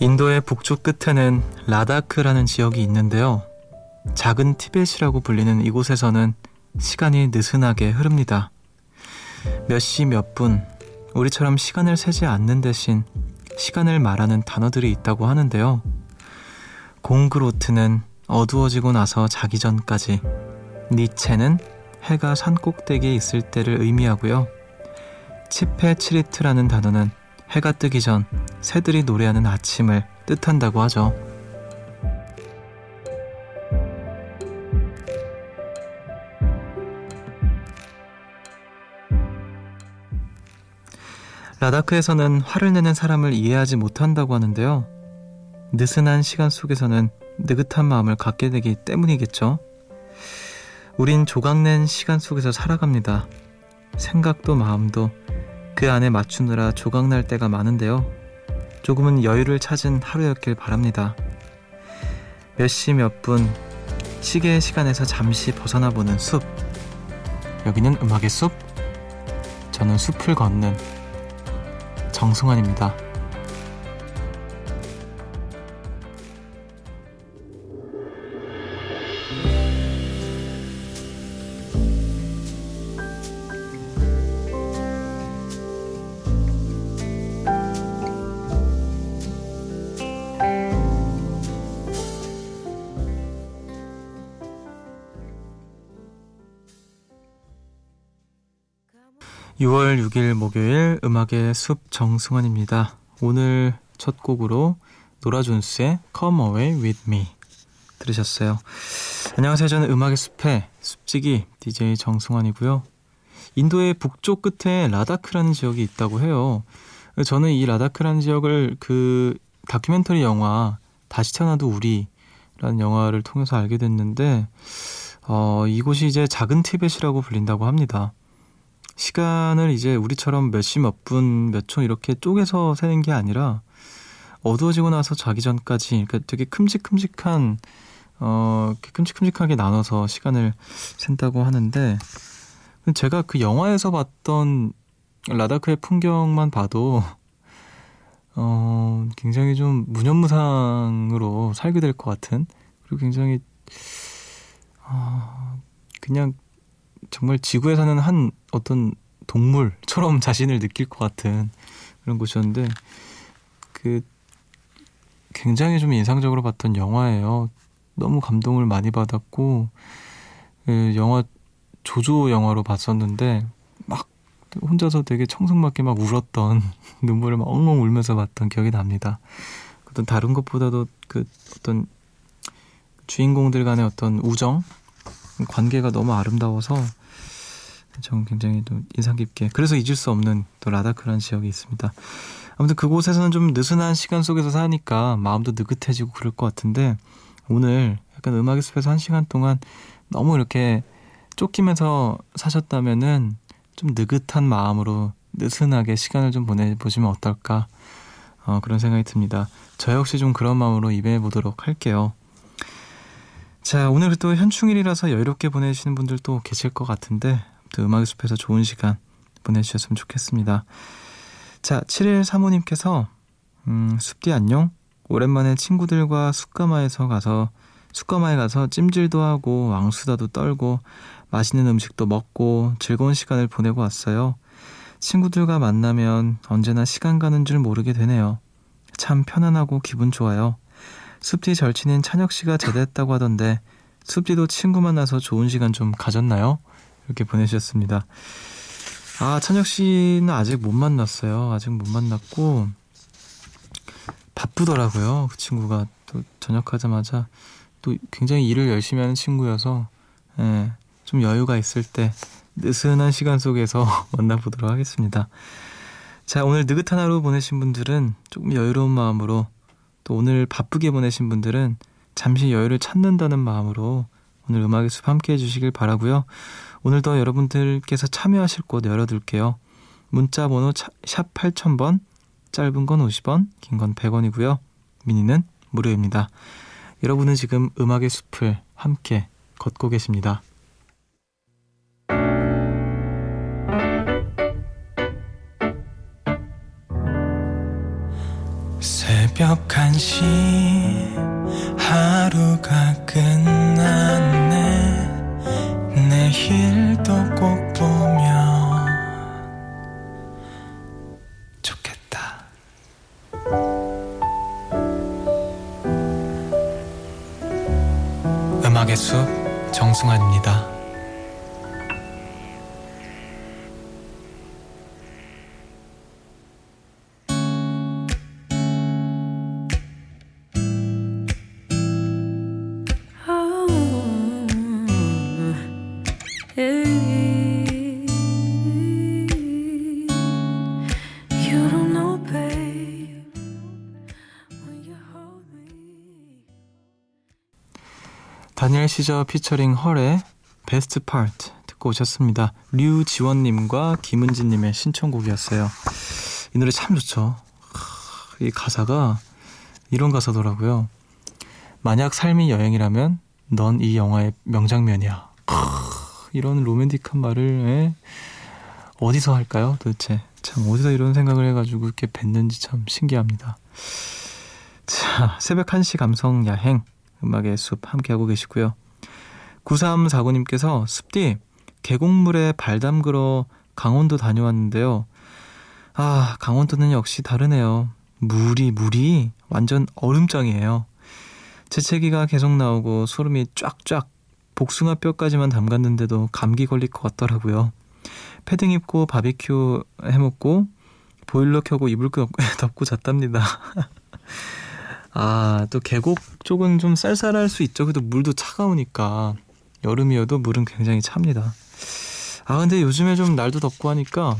인도의 북쪽 끝에는 라다크라는 지역이 있는데요. 작은 티벳이라고 불리는 이곳에서는 시간이 느슨하게 흐릅니다. 몇 시 몇 분, 우리처럼 시간을 세지 않는 대신 시간을 말하는 단어들이 있다고 하는데요. 공그로트는 어두워지고 나서 자기 전까지, 니체는 해가 산 꼭대기에 있을 때를 의미하고요. 치페치리트라는 단어는 해가 뜨기 전 새들이 노래하는 아침을 뜻한다고 하죠. 라다크에서는 화를 내는 사람을 이해하지 못한다고 하는데요. 느슨한 시간 속에서는 느긋한 마음을 갖게 되기 때문이겠죠. 우린 조각낸 시간 속에서 살아갑니다. 생각도 마음도 그 안에 맞추느라 조각날 때가 많은데요. 조금은 여유를 찾은 하루였길 바랍니다. 몇 시 몇 분 시계의 시간에서 잠시 벗어나 보는 숲. 여기는 음악의 숲. 저는 숲을 걷는 정승환입니다. 6월 6일 목요일 음악의 숲 정승환입니다. 오늘 첫 곡으로 노라존스의 Come Away With Me 들으셨어요. 안녕하세요. 저는 음악의 숲의 숲지기 DJ 정승환이고요. 인도의 북쪽 끝에 라다크라는 지역이 있다고 해요. 저는 이 라다크라는 지역을 그 다큐멘터리 영화 다시 태어나도 우리라는 영화를 통해서 알게 됐는데 어, 이곳이 이제 작은 티벳이라고 불린다고 합니다. 시간을 이제 우리처럼 몇 시 몇 분 몇 초 이렇게 쪼개서 세는 게 아니라 어두워지고 나서 자기 전까지 그러니까 되게 큼직큼직한 어 큼직큼직하게 나눠서 시간을 센다고 하는데 제가 그 영화에서 봤던 라다크의 풍경만 봐도 어 굉장히 좀 무념무상으로 살게 될 것 같은 그리고 굉장히 어 그냥 정말 지구에 사는 한 어떤 동물처럼 자신을 느낄 것 같은 그런 곳이었는데 그 굉장히 좀 인상적으로 봤던 영화예요. 너무 감동을 많이 받았고 그 영화 조조 영화로 봤었는데 막 혼자서 되게 청승맞게 막 울었던 눈물을 막 엉엉 울면서 봤던 기억이 납니다. 어떤 다른 것보다도 그 어떤 주인공들 간의 어떤 우정 관계가 너무 아름다워서 저는 굉장히 또 인상 깊게 그래서 잊을 수 없는 또 라다크라는 지역이 있습니다. 아무튼 그곳에서는 좀 느슨한 시간 속에서 사니까 마음도 느긋해지고 그럴 것 같은데 오늘 약간 음악의 숲에서 한 시간 동안 너무 이렇게 쫓기면서 사셨다면은 좀 느긋한 마음으로 느슨하게 시간을 좀 보내보시면 어떨까 어, 그런 생각이 듭니다. 저 역시 좀 그런 마음으로 임해보도록 할게요. 자, 오늘 또 현충일이라서 여유롭게 보내시는 분들도 계실 것 같은데 또 음악의 숲에서 좋은 시간 보내주셨으면 좋겠습니다. 자, 7일 사모님께서 음, 숲디 안녕? 오랜만에 친구들과 숯가마에서 가서 숯가마에 가서 찜질도 하고 왕수다도 떨고 맛있는 음식도 먹고 즐거운 시간을 보내고 왔어요. 친구들과 만나면 언제나 시간 가는 줄 모르게 되네요. 참 편안하고 기분 좋아요. 숲디 절친인 찬혁 씨가 제대했다고 하던데 숲디도 친구 만나서 좋은 시간 좀 가졌나요? 이렇게 보내주셨습니다. 아, 찬혁 씨는 아직 못 만났어요. 아직 못 만났고, 바쁘더라고요. 그 친구가 또 전역하자마자 또 굉장히 일을 열심히 하는 친구여서, 예, 좀 여유가 있을 때 느슨한 시간 속에서 만나보도록 하겠습니다. 자, 오늘 느긋한 하루 보내신 분들은 조금 여유로운 마음으로 또 오늘 바쁘게 보내신 분들은 잠시 여유를 찾는다는 마음으로 오늘 음악의 숲 함께 해주시길 바라고요. 오늘도 여러분들께서 참여하실 곳 열어둘게요. 문자 번호 샵 8000번, 짧은 건 50원, 긴 건 100원이고요. 미니는 무료입니다. 여러분은 지금 음악의 숲을 함께 걷고 계십니다. 새벽 새벽 1시 하루가 끝났 다니엘 시저 피처링 헐의 베스트 파트 듣고 오셨습니다. 류지원님과 김은지님의 신청곡이었어요. 이 노래 참 좋죠. 이 가사가 이런 가사더라고요. 만약 삶이 여행이라면 넌 이 영화의 명장면이야. 이런 로맨틱한 말을 에? 어디서 할까요? 도대체 참 어디서 이런 생각을 해가지고 이렇게 뱉는지 참 신기합니다. 자 새벽 1시 감성 야행 음악의 숲 함께하고 계시고요. 9349님께서 숲디 계곡물에 발 담그러 강원도 다녀왔는데요. 아, 강원도는 역시 다르네요. 물이, 물이 완전 얼음장이에요. 재채기가 계속 나오고 소름이 쫙쫙 복숭아 뼈까지만 담갔는데도 감기 걸릴 것 같더라고요. 패딩 입고 바비큐 해먹고 보일러 켜고 이불 덮고 잤답니다. 아, 또 계곡 쪽은 좀 쌀쌀할 수 있죠. 그래도 물도 차가우니까. 여름이어도 물은 굉장히 찹니다. 아, 근데 요즘에 좀 날도 덥고 하니까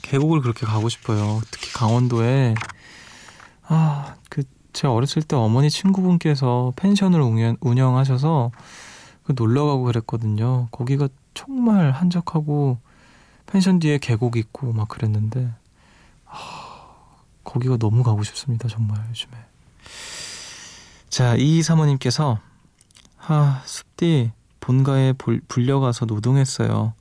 계곡을 그렇게 가고 싶어요. 특히 강원도에. 아, 그, 제가 어렸을 때 어머니 친구분께서 펜션을 운영, 운영하셔서 그 놀러 가고 그랬거든요. 거기가 정말 한적하고 펜션 뒤에 계곡 있고 막 그랬는데, 아, 거기가 너무 가고 싶습니다. 정말 요즘에. 자, 이 사모님께서 하, 숲디 본가에 볼, 불려가서 노동했어요.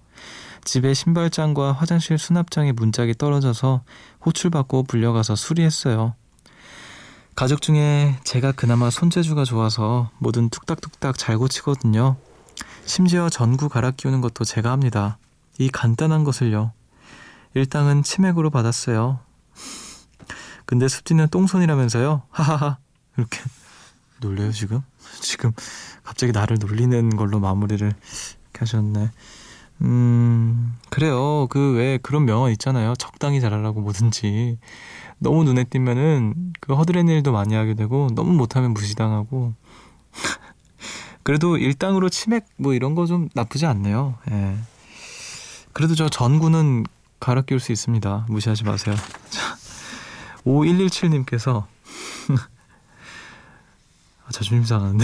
집에 신발장과 화장실 수납장에 문짝이 떨어져서 호출받고 불려가서 수리했어요. 가족 중에 제가 그나마 손재주가 좋아서 뭐든 뚝딱뚝딱 잘 고치거든요. 심지어 전구 갈아 끼우는 것도 제가 합니다. 이 간단한 것을요. 일당은 치맥으로 받았어요. 근데 습지는 똥손이라면서요? 하하하. 이렇게 놀래요, 지금? 지금 갑자기 나를 놀리는 걸로 마무리를 이렇게 하셨네. 음, 그래요. 그 왜 그런 명언 있잖아요. 적당히 잘하라고 뭐든지. 너무 눈에 띄면은 그 허드렛 일도 많이 하게 되고 너무 못하면 무시당하고. 그래도 일당으로 치맥 뭐 이런 거 좀 나쁘지 않네요. 예. 그래도 저 전구는 갈아 끼울 수 있습니다. 무시하지 마세요. 자. 5117님께서 아, 자존심 상하는데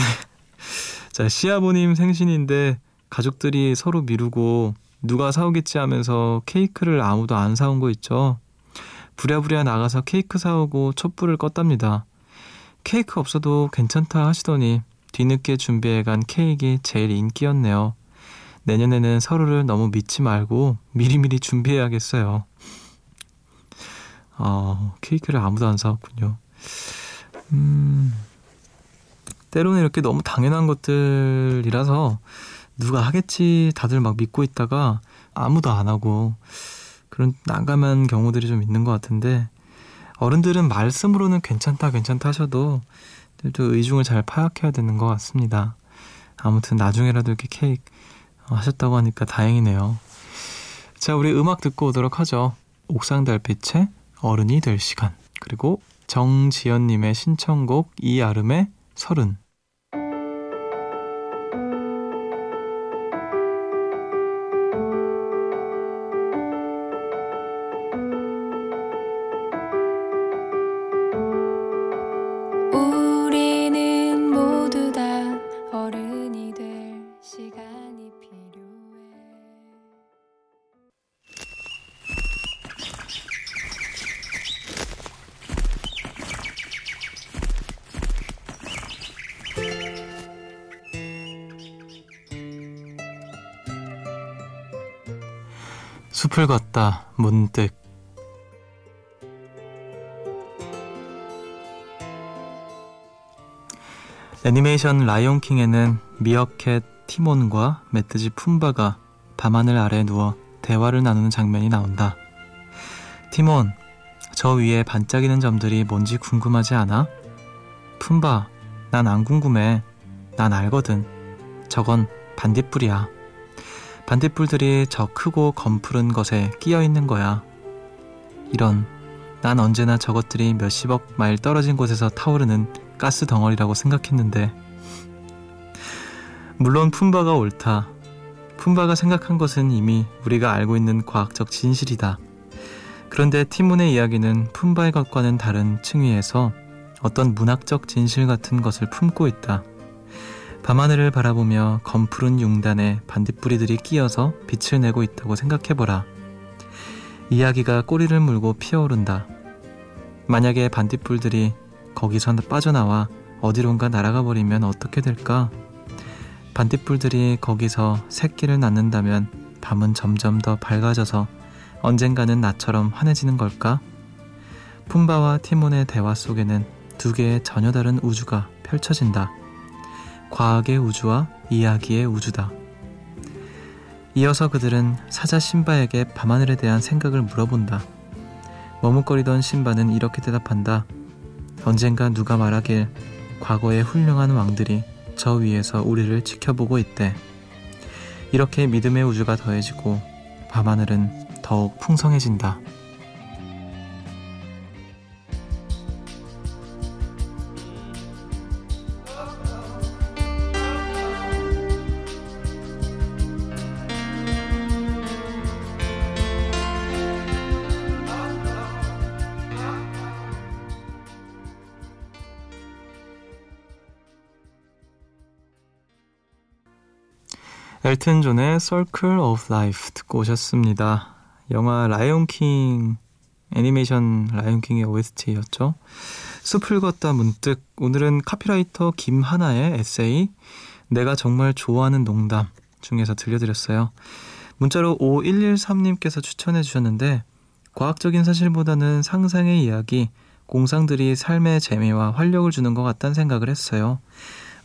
자 시아버님 생신인데 가족들이 서로 미루고 누가 사오겠지 하면서 케이크를 아무도 안 사온 거 있죠 부랴부랴 나가서 케이크 사오고 촛불을 껐답니다 케이크 없어도 괜찮다 하시더니 뒤늦게 준비해간 케이크 제일 인기였네요 내년에는 서로를 너무 믿지 말고 미리미리 준비해야겠어요 아, 케이크를 아무도 안 사왔군요. 음, 때로는 이렇게 너무 당연한 것들이라서 누가 하겠지 다들 막 믿고 있다가 아무도 안 하고 그런 난감한 경우들이 좀 있는 것 같은데 어른들은 말씀으로는 괜찮다 괜찮다 하셔도 또 의중을 잘 파악해야 되는 것 같습니다. 아무튼 나중에라도 이렇게 케이크 하셨다고 하니까 다행이네요. 자, 우리 음악 듣고 오도록 하죠. 옥상 달빛의 어른이 될 시간 그리고 정지연님의 신청곡 이아름의 서른 숲을 걷다 문득 애니메이션 라이온킹에는 미어캣 티몬과 멧돼지 푼바가 밤하늘 아래 누워 대화를 나누는 장면이 나온다. 티몬, 저 위에 반짝이는 점들이 뭔지 궁금하지 않아? 푼바, 난 안 궁금해. 난 알거든. 저건 반딧불이야. 반딧불들이 저 크고 검푸른 것에 끼어 있는 거야. 이런, 난 언제나 저것들이 몇십억 마일 떨어진 곳에서 타오르는 가스 덩어리라고 생각했는데. 물론 푼바가 옳다. 푼바가 생각한 것은 이미 우리가 알고 있는 과학적 진실이다. 그런데 티몬의 이야기는 푼바의 것과는 다른 층위에서 어떤 문학적 진실 같은 것을 품고 있다. 밤하늘을 바라보며 검푸른 융단에 반딧불이들이 끼어서 빛을 내고 있다고 생각해보라. 이야기가 꼬리를 물고 피어오른다. 만약에 반딧불들이 거기서 빠져나와 어디론가 날아가 버리면 어떻게 될까? 반딧불들이 거기서 새끼를 낳는다면 밤은 점점 더 밝아져서 언젠가는 나처럼 환해지는 걸까? 푼바와 티몬의 대화 속에는 두 개의 전혀 다른 우주가 펼쳐진다. 과학의 우주와 이야기의 우주다. 이어서 그들은 사자 신바에게 밤하늘에 대한 생각을 물어본다. 머뭇거리던 신바는 이렇게 대답한다. 언젠가 누가 말하길 과거의 훌륭한 왕들이 저 위에서 우리를 지켜보고 있대. 이렇게 믿음의 우주가 더해지고 밤하늘은 더욱 풍성해진다. 엘튼 존의 Circle of Life 듣고 오셨습니다. 영화 라이온킹 애니메이션 라이온킹의 OST였죠. 숲을 걷다 문득 오늘은 카피라이터 김하나의 에세이 내가 정말 좋아하는 농담 중에서 들려드렸어요. 문자로 5113님께서 추천해 주셨는데 과학적인 사실보다는 상상의 이야기, 공상들이 삶의 재미와 활력을 주는 것 같다는 생각을 했어요.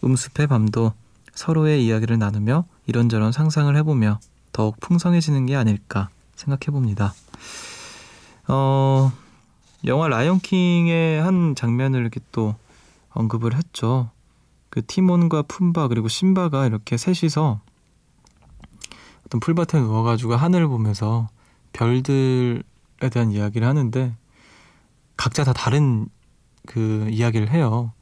음습의 밤도 서로의 이야기를 나누며 이런저런 상상을 해보며 더욱 풍성해지는 게 아닐까 생각해 봅니다. 어, 영화 라이온킹의 한 장면을 이렇게 또 언급을 했죠. 그 티몬과 푼바 그리고 신바가 이렇게 셋이서 어떤 풀밭에 누워가지고 하늘을 보면서 별들에 대한 이야기를 하는데 각자 다 다른 그 이야기를 해요.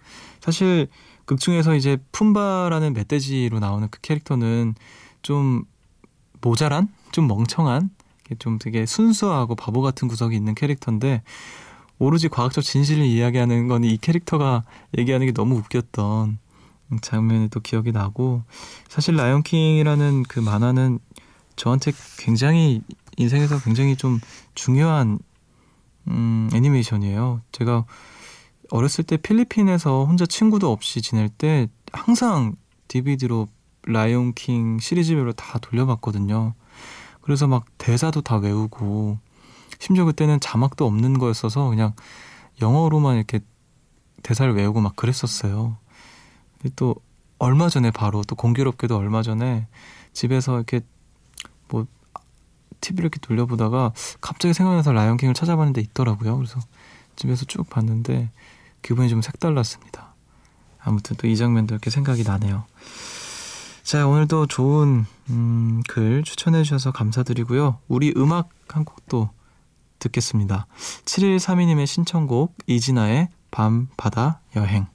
사실 극 중에서 이제 푼바라는 멧돼지로 나오는 그 캐릭터는 좀 모자란, 좀 멍청한, 좀 되게 순수하고 바보 같은 구석이 있는 캐릭터인데 오로지 과학적 진실을 이야기하는 건 이 캐릭터가 얘기하는 게 너무 웃겼던 장면이 또 기억이 나고 사실 라이온킹이라는 그 만화는 저한테 굉장히 인생에서 굉장히 좀 중요한 음, 애니메이션이에요. 제가 어렸을 때 필리핀에서 혼자 친구도 없이 지낼 때 항상 DVD로 라이온 킹 시리즈별로 다 돌려봤거든요. 그래서 막 대사도 다 외우고 심지어 그때는 자막도 없는 거였어서 그냥 영어로만 이렇게 대사를 외우고 막 그랬었어요. 근데 또 얼마 전에 바로 또 공교롭게도 얼마 전에 집에서 이렇게 뭐 TV를 이렇게 돌려보다가 갑자기 생각나서 라이온킹을 찾아봤는데 있더라고요. 그래서 집에서 쭉 봤는데 기분이 좀 색달랐습니다. 아무튼 또 이 장면도 이렇게 생각이 나네요. 자, 오늘도 좋은 음, 글 추천해 주셔서 감사드리고요. 우리 음악 한 곡도 듣겠습니다. 7132님의 신청곡 이진아의 밤, 바다, 여행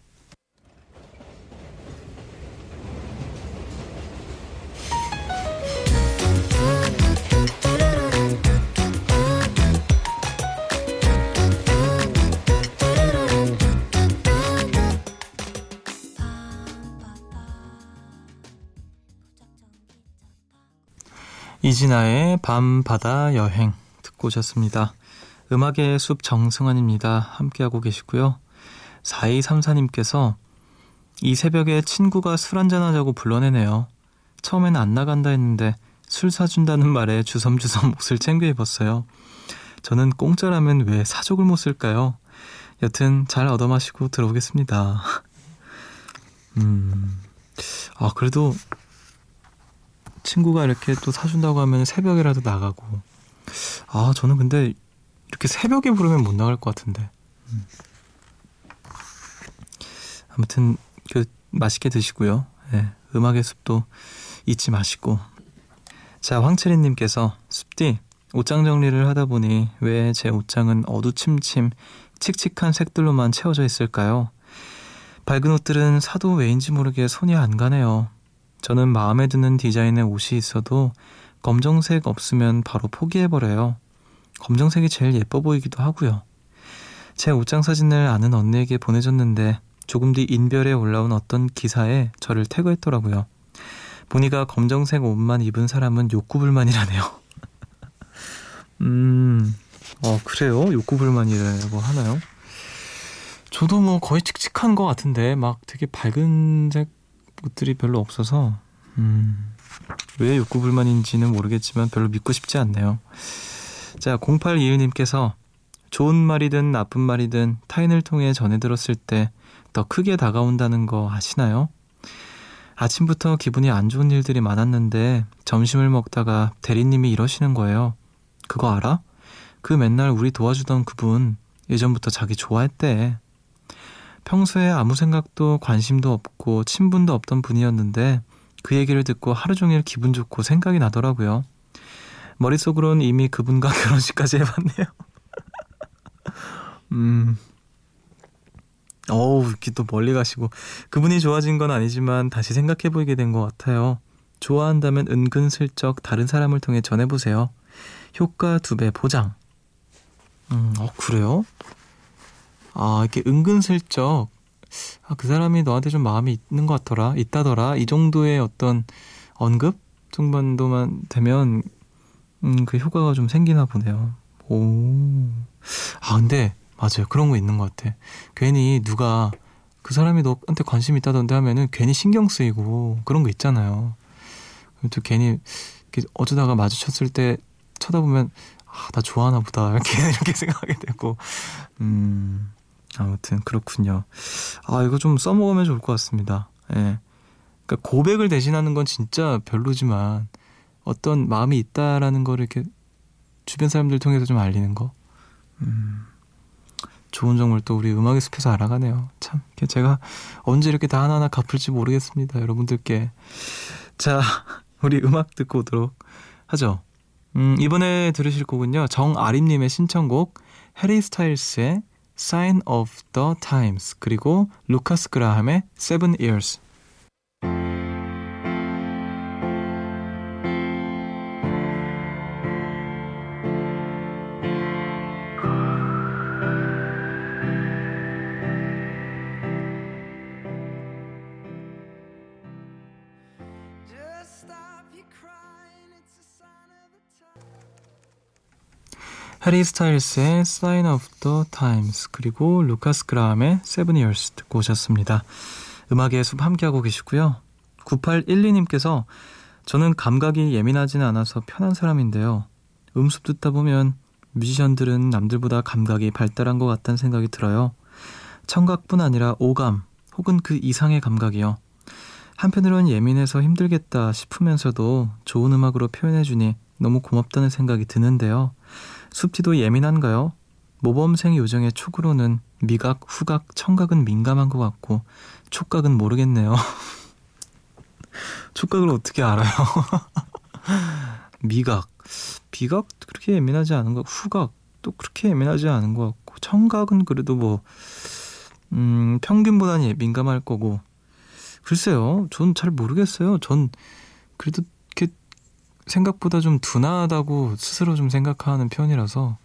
이진아의 밤, 바다, 여행 듣고 오셨습니다. 음악의 숲 정승환입니다. 함께하고 계시고요. 4234님께서 이 새벽에 친구가 술 한잔하자고 불러내네요. 처음에는 안 나간다 했는데 술 사준다는 말에 주섬주섬 옷을 챙겨 입었어요. 저는 공짜라면 왜 사족을 못 쓸까요? 여튼 잘 얻어 마시고 들어오겠습니다. 음. 아, 그래도 친구가 이렇게 또 사준다고 하면 새벽이라도 나가고. 아, 저는 근데 이렇게 새벽에 부르면 못 나갈 것 같은데. 음. 아무튼 그 맛있게 드시고요. 네, 음악의 숲도 잊지 마시고. 자, 황철희님께서 숲디 옷장 정리를 하다 보니 왜 제 옷장은 어두침침 칙칙한 색들로만 채워져 있을까요? 밝은 옷들은 사도 왜인지 모르게 손이 안 가네요. 저는 마음에 드는 디자인의 옷이 있어도 검정색 없으면 바로 포기해버려요. 검정색이 제일 예뻐 보이기도 하고요. 제 옷장 사진을 아는 언니에게 보내줬는데 조금 뒤 인별에 올라온 어떤 기사에 저를 태그했더라고요. 보니까 검정색 옷만 입은 사람은 욕구불만이라네요. 음, 어, 그래요? 욕구불만이라고 하나요? 저도 뭐 거의 칙칙한 것 같은데, 막 되게 밝은 색 옷들이 별로 없어서, 음, 왜 욕구 불만인지는 모르겠지만 별로 믿고 싶지 않네요. 자, 0821님께서 좋은 말이든 나쁜 말이든 타인을 통해 전해 들었을 때 더 크게 다가온다는 거 아시나요? 아침부터 기분이 안 좋은 일들이 많았는데 점심을 먹다가 대리님이 이러시는 거예요. 그거 알아? 그 맨날 우리 도와주던 그분 예전부터 자기 좋아했대. 평소에 아무 생각도 관심도 없고 친분도 없던 분이었는데 그 얘기를 듣고 하루 종일 기분 좋고 생각이 나더라고요. 머릿속으론 이미 그분과 결혼식까지 해봤네요. 음, 어우, 이렇게 또 멀리 가시고. 그분이 좋아진 건 아니지만 다시 생각해 보이게 된 것 같아요. 좋아한다면 은근슬쩍 다른 사람을 통해 전해보세요. 효과 두 배 보장. 음, 어, 그래요? 아, 이렇게 은근슬쩍, 아, 그 사람이 너한테 좀 마음이 있는 것 같더라, 있다더라, 이 정도의 어떤 언급 정도만 되면, 음, 그 효과가 좀 생기나 보네요. 오. 아, 근데 맞아요. 그런 거 있는 것 같아. 괜히 누가 그 사람이 너한테 관심 있다던데 하면은 괜히 신경 쓰이고 그런 거 있잖아요. 또 괜히 어쩌다가 마주쳤을 때 쳐다보면 아, 나 좋아하나 보다. 이렇게, 이렇게 생각하게 되고. 음, 아무튼 그렇군요. 아, 이거 좀 써먹으면 좋을 것 같습니다. 예. 그러니까 고백을 대신하는 건 진짜 별로지만 어떤 마음이 있다라는 거를 이렇게 주변 사람들 통해서 좀 알리는 거. 음. 좋은 정보를 또 우리 음악의 숲에서 알아가네요. 참, 제가 언제 이렇게 다 하나하나 갚을지 모르겠습니다. 여러분들께. 자, 우리 음악 듣고 오도록 하죠. 음, 이번에 들으실 곡은요. 정아림님의 신청곡 해리 스타일스의 Sign of the Times 그리고 루카스 그라함의 Seven Years 해리 스타일스의 Sign of the Times 그리고 루카스 그라함의 Seven Years 듣고 오셨습니다. 음악의 숲 함께하고 계시고요. 9812님께서 저는 감각이 예민하지는 않아서 편한 사람인데요. 음습 듣다 보면 뮤지션들은 남들보다 감각이 발달한 것 같다는 생각이 들어요. 청각뿐 아니라 오감 혹은 그 이상의 감각이요. 한편으론 예민해서 힘들겠다 싶으면서도 좋은 음악으로 표현해주니 너무 고맙다는 생각이 드는데요. 숲지도 예민한가요? 모범생 요정의 촉으로는 미각, 후각, 청각은 민감한 것 같고 촉각은 모르겠네요. 촉각을 어떻게 알아요? 미각, 비각 그렇게 예민하지 않은 것, 후각 또 그렇게 예민하지 않은 것 같고 청각은 그래도 뭐 음, 평균보다는 민감할 거고 글쎄요, 전 잘 모르겠어요. 전 그래도 생각보다 좀 둔하다고 스스로 좀 생각하는 편이라서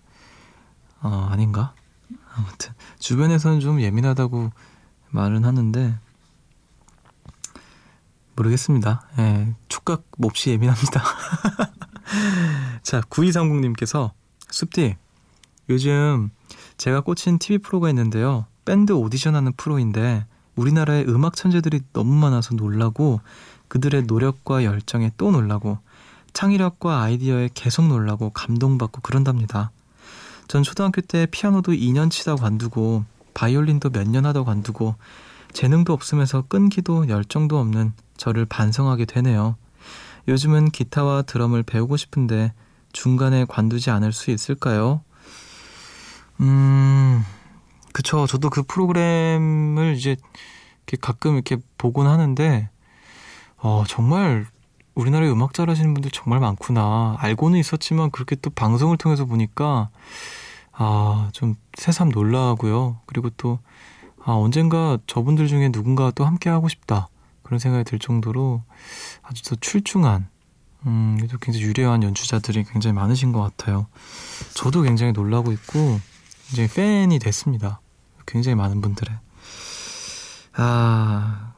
어, 아닌가? 아무튼 주변에서는 좀 예민하다고 말은 하는데 모르겠습니다. 예, 촉각 몹시 예민합니다. 자, 9230님께서 숲디 요즘 제가 꽂힌 TV 프로가 있는데요. 밴드 오디션 하는 프로인데 우리나라의 음악 천재들이 너무 많아서 놀라고 그들의 노력과 열정에 또 놀라고 창의력과 아이디어에 계속 놀라고 감동받고 그런답니다. 전 초등학교 때 피아노도 2년 치다 관두고 바이올린도 몇 년 하다 관두고 재능도 없으면서 끈기도 열정도 없는 저를 반성하게 되네요. 요즘은 기타와 드럼을 배우고 싶은데 중간에 관두지 않을 수 있을까요? 음, 그쵸. 저도 그 프로그램을 이제 이렇게 가끔 이렇게 보곤 하는데, 어, 정말 우리나라에 음악 잘하시는 분들 정말 많구나. 알고는 있었지만 그렇게 또 방송을 통해서 보니까, 아, 좀 새삼 놀라고요. 그리고 또, 아, 언젠가 저분들 중에 누군가 또 함께 하고 싶다. 그런 생각이 들 정도로 아주 더 출중한, 음, 그래도 굉장히 유려한 연주자들이 굉장히 많으신 것 같아요. 저도 굉장히 놀라고 있고, 굉장히 팬이 됐습니다. 굉장히 많은 분들의. 아,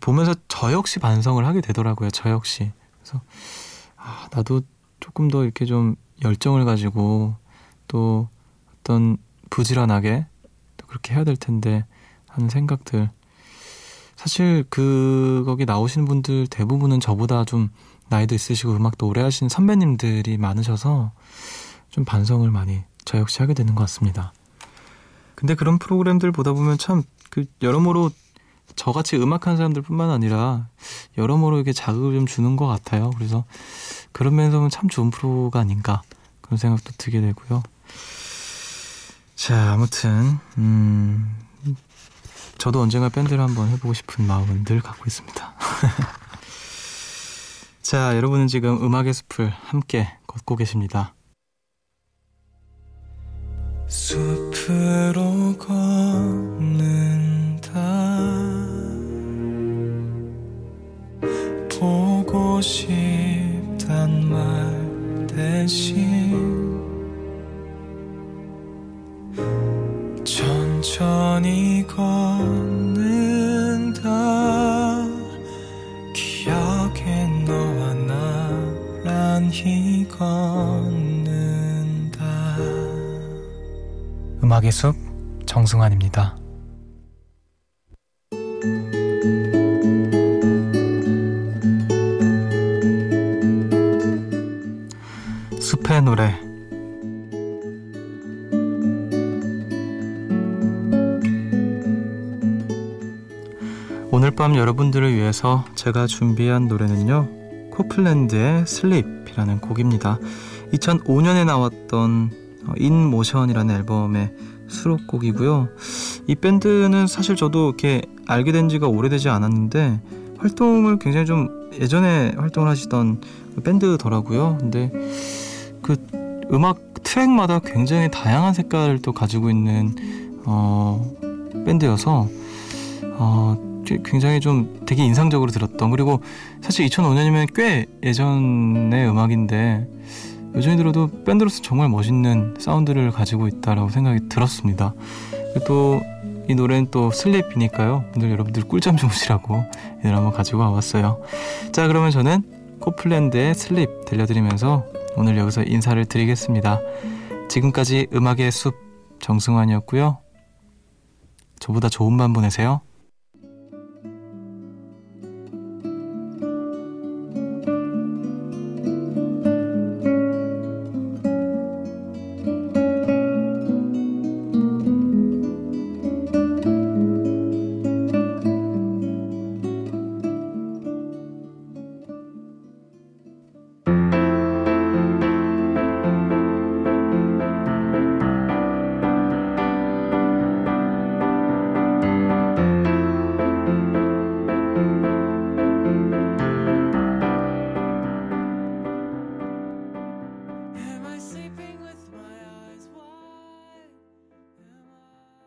보면서 저 역시 반성을 하게 되더라고요. 저 역시. 그래서, 아, 나도 조금 더 이렇게 좀 열정을 가지고 또 어떤 부지런하게 또 그렇게 해야 될 텐데 하는 생각들. 사실 그 거기 나오시는 분들 대부분은 저보다 좀 나이도 있으시고 음악도 오래 하신 선배님들이 많으셔서 좀 반성을 많이 저 역시 하게 되는 것 같습니다. 근데 그런 프로그램들 보다 보면 참 그 여러모로 저같이 음악하는 사람들뿐만 아니라 여러모로 이렇게 자극을 좀 주는 것 같아요. 그래서 그런 면에서는 참 좋은 프로가 아닌가 그런 생각도 들게 되고요. 자, 아무튼 음, 저도 언젠가 밴드를 한번 해보고 싶은 마음은 늘 갖고 있습니다. 자, 여러분은 지금 음악의 숲을 함께 걷고 계십니다. 숲으로 걷는 보고 싶단 말 대신 천천히 걷는다 기억에 너와 나란히 걷는다 음악의 숲 정승환입니다. 밤 여러분들을 위해서 제가 준비한 노래는요. 코플랜드의 슬립이라는 곡입니다. 2005년에 나왔던 인모션이라는 앨범의 수록곡이고요. 이 밴드는 사실 저도 이렇게 알게 된 지가 오래되지 않았는데 활동을 굉장히 좀 예전에 활동을 하시던 밴드더라고요. 근데 그 음악 트랙마다 굉장히 다양한 색깔을 또 가지고 있는 어, 밴드여서 어, 굉장히 좀 되게 인상적으로 들었던 그리고 사실 2005년이면 꽤 예전의 음악인데 여전히 들어도 밴드로서 정말 멋있는 사운드를 가지고 있다라고 생각이 들었습니다. 또 이 노래는 또 슬립이니까요. 오늘 여러분들 꿀잠 주무시라고 이걸 한번 가지고 와봤어요. 자 그러면 저는 코플랜드의 슬립 들려드리면서 오늘 여기서 인사를 드리겠습니다. 지금까지 음악의 숲 정승환이었고요. 저보다 좋은 밤 보내세요.